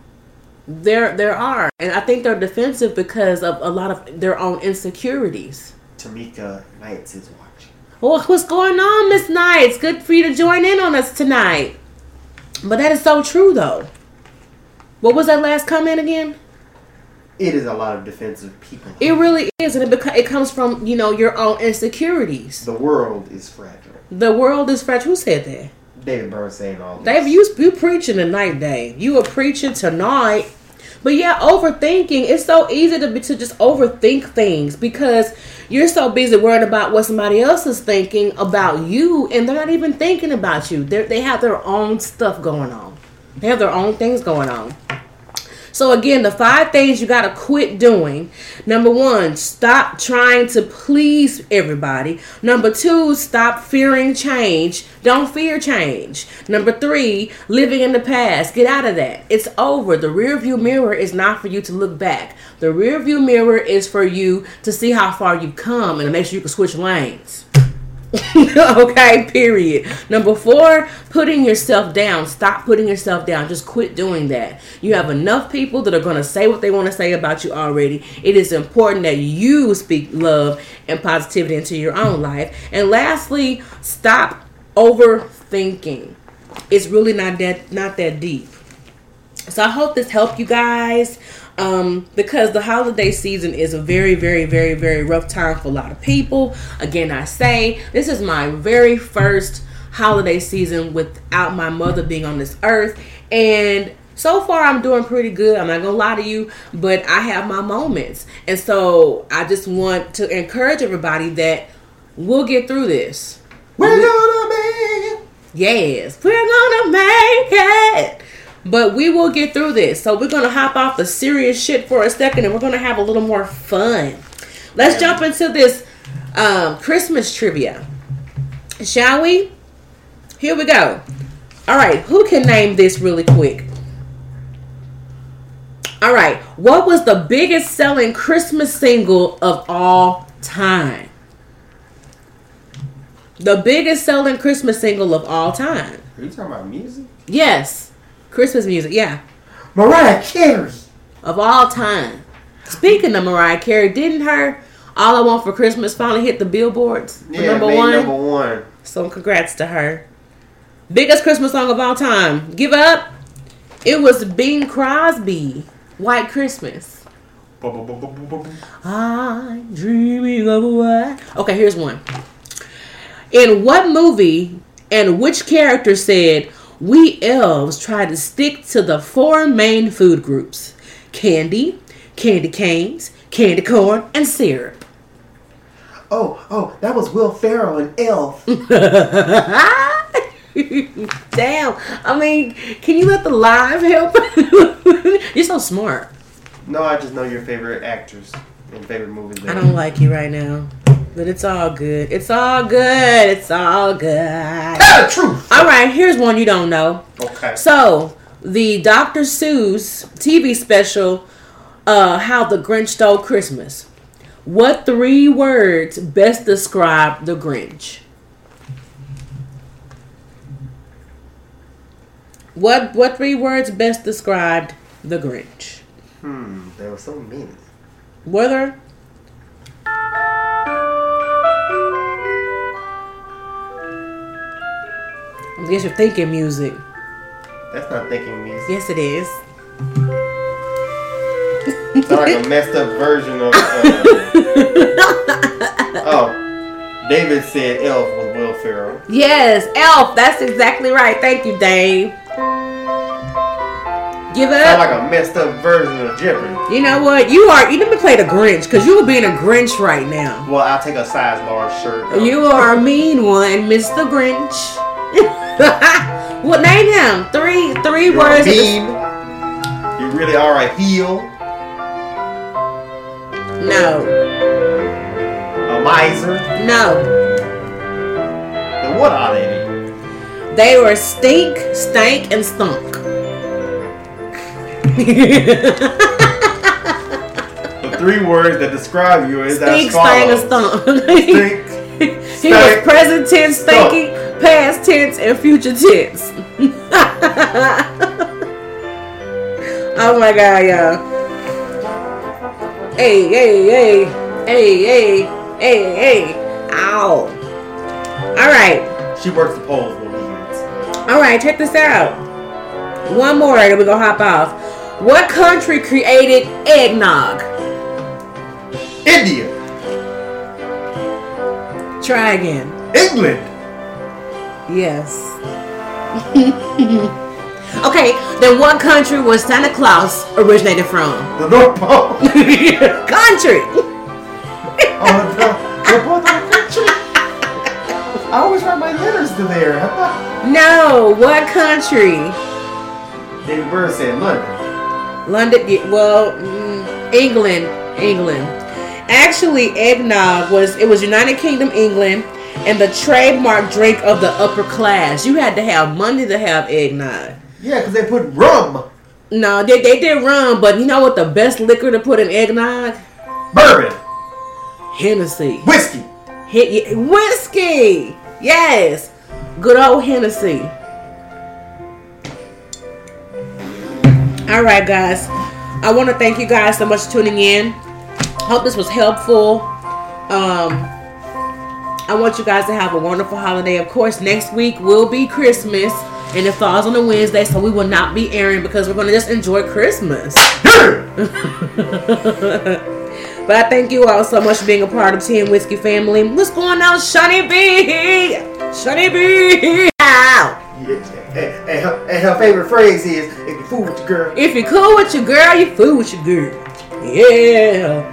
there there are, and I think they're defensive because of a lot of their own insecurities. Tamika Knights is watching. Well, what's going on, Miss Knights? Good for you to join in on us tonight. But that is so true, though. What was that last comment again? It is a lot of defensive people. It really is, and it beca- it comes from you know your own insecurities. the world is fragile. The world is fragile. Who said that? David Byrne saying all this. Dave, you you preaching tonight, Dave. You are preaching tonight. But yeah, overthinking. It's so easy to be, to just overthink things because you're so busy worrying about what somebody else is thinking about you, and they're not even thinking about you. They they have their own stuff going on. They have their own things going on. So again, the five things you gotta quit doing. Number one, stop trying to please everybody. Number two, stop fearing change. Don't fear change. Number three, living in the past. Get out of that. It's over. The rear view mirror is not for you to look back. The rear view mirror is for you to see how far you've come and to make sure you can switch lanes. okay, period. Number four, putting yourself down. Stop putting yourself down. Just quit doing that. You have enough people that are going to say what they want to say about you already. It is important that you speak love and positivity into your own life. And lastly, stop overthinking. It's really not that not that deep. So I hope this helped you guys. Um, because the holiday season is a very, very, very, very rough time for a lot of people. Again, I say this is my very first holiday season without my mother being on this earth. And so far I'm doing pretty good. I'm not gonna lie to you, but I have my moments, and so I just want to encourage everybody that we'll get through this. We're gonna make it. Yes, we're gonna make it. But we will get through this. So we're gonna hop off the serious shit for a second, and we're gonna have a little more fun. Let's jump into this um, Christmas trivia, shall we? Here we go. All right, who can name this really quick? All right, what was the biggest selling Christmas single of all time? The biggest selling Christmas single of all time. Are you talking about music? Yes, Christmas music. Yeah, Mariah Carey. of all time. Speaking of Mariah Carey, didn't her "All I Want for Christmas" finally hit the billboards Yeah, number one? number one. So congrats to her. Biggest Christmas song of all time. Give up. It was Bing Crosby. White Christmas. I'm dreaming of a white. Okay, here's one. In what movie and which character said we elves try to stick to the four main food groups: candy, candy canes, candy corn, and syrup? Oh, oh, that was Will Ferrell and Elf. Damn. I mean, can you let the live help? You're so smart. no, I just know your favorite actors and favorite movies. I don't like you right now. But it's all good. It's all good. It's all good. Tell the truth. All right, here's one you don't know. Okay. So, the Dr. Seuss TV special, uh, How the Grinch Stole Christmas. What three words best describe the Grinch? What what three words best described the Grinch? Hmm, there were so many. Whether I guess you're thinking music. That's not thinking music. Yes, it is. It's like a messed up version of. Uh, oh, David said Elf was Will Ferrell. Yes, Elf. That's exactly right. Thank you, Dave. Give it Sound up. like a messed up version of Jeopardy. You know what? You are. You let me play the Grinch because you are being a Grinch right now. Well, I'll take a size large shirt. You are a mean one, Mr. Grinch. what name him? Three three You're words. that mean. You really are a heel, no, a miser. no. Then what are they? They were stink, stank, and stunk. The three words that describe you is Stink, as stank, and stunk. Stink, He was stank, present tense Stunk. Past tense, and future tense. oh my god, y'all. Hey, hey, hey, hey, hey, hey, hey. Ow. Alright. She works the polls. Alright, check this out. One more and we're gonna hop off. What country created eggnog? India, Try again. England, Yes. okay, then what country was Santa Claus originated from? the North Pole. country. Oh, the, the both country. I always write my letters to there. No, what country? David Byrne said London. London. Well, mm, England. England. Actually, eggnog was it was United Kingdom, England, and the trademark drink of the upper class. You had to have money to have eggnog. Yeah, because they put rum, No, they, they did rum, but you know what the best liquor to put in eggnog? bourbon, Hennessy. whiskey. Hit whiskey. Yes. Good old Hennessy. All right, guys. I want to thank you guys so much for tuning in. Hope this was helpful. Um, I want you guys to have a wonderful holiday. Of course, next week will be Christmas, and it falls on a Wednesday, so we will not be airing because we're going to just enjoy Christmas. But I thank you all so much for being a part of Tea and Whiskey family. What's going on, Shunny B? Shunny B! Yeah. Hey, hey, hey, And her favorite phrase is, "If you fool with your girl." If you're cool with your girl, you fool with your girl. Yeah.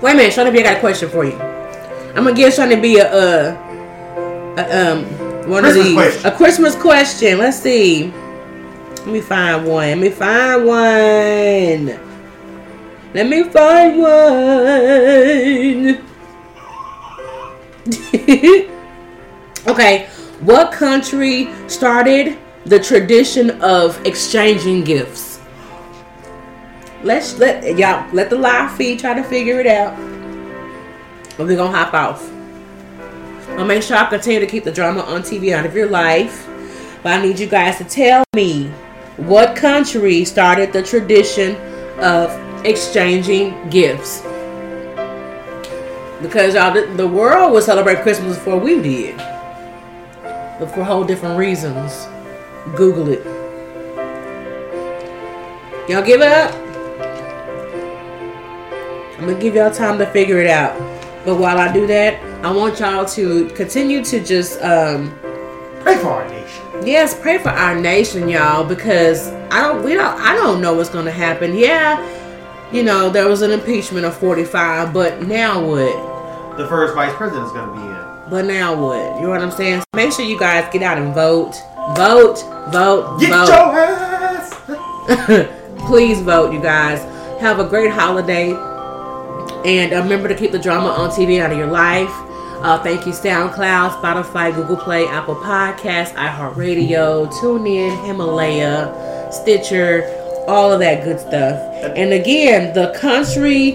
Wait a minute, Shawnee B, I got a question for you. I'm gonna give Shawnee B a, uh, a um one Christmas of these question. a Christmas question. Let's see. Let me find one. Let me find one. Let me find one. okay, what country started the tradition of exchanging gifts? Let's let y'all let the live feed try to figure it out. But we're gonna hop off. I'll make sure I continue to keep the drama on TV out of your life. But I need you guys to tell me what country started the tradition of exchanging gifts. Because y'all, the- world would celebrate Christmas before we did, but for whole different reasons. Google it. Y'all give up? I'm gonna give y'all time to figure it out. But while I do that, I want y'all to continue to just um, Pray for our nation. Yes, pray for our nation, y'all, because I don't we don't I don't know what's gonna happen. Yeah, you know, there was an impeachment of 45, but now what? The first vice president is gonna be in. But now what? You know what I'm saying? So make sure you guys get out and vote. Vote, vote, Get vote. your ass. Please vote, you guys. Have a great holiday. And remember to keep the drama on TV out of your life. Uh, thank you, SoundCloud, Spotify, Google Play, Apple Podcasts, iHeartRadio, TuneIn, Himalaya, Stitcher, all of that good stuff. And again, the country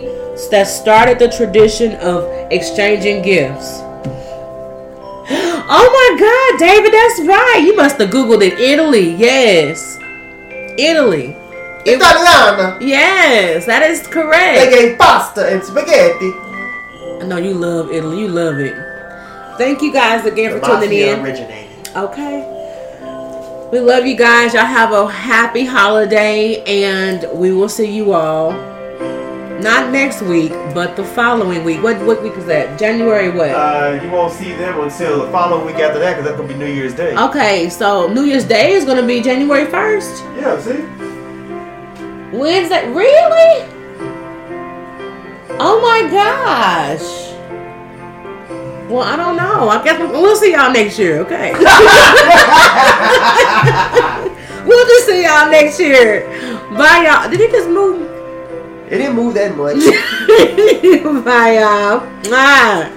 that started the tradition of exchanging gifts. Oh my God, David, that's right. You must have Googled it. Italy, yes. Italy. It- Italiana. yes, that is correct. They correct. gave pasta and spaghetti. I know you love Italy. You love it. Thank you guys again The for tuning in. originated. Okay. We love you guys. Y'all have a happy holiday, and we will see you all not next week, but the following week. What what week is that? January what? Uh, you won't see them until the following week after that, because that's gonna be New Year's Day. okay, so New Year's Day is gonna be January first. Yeah, see. Wednesday? Really? Oh my gosh. Well, I don't know. I guess we'll see y'all next year, okay? we'll just see y'all next year. Bye, y'all. Did it just move? It didn't move that much. Bye, y'all. Mwah.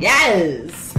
Yes.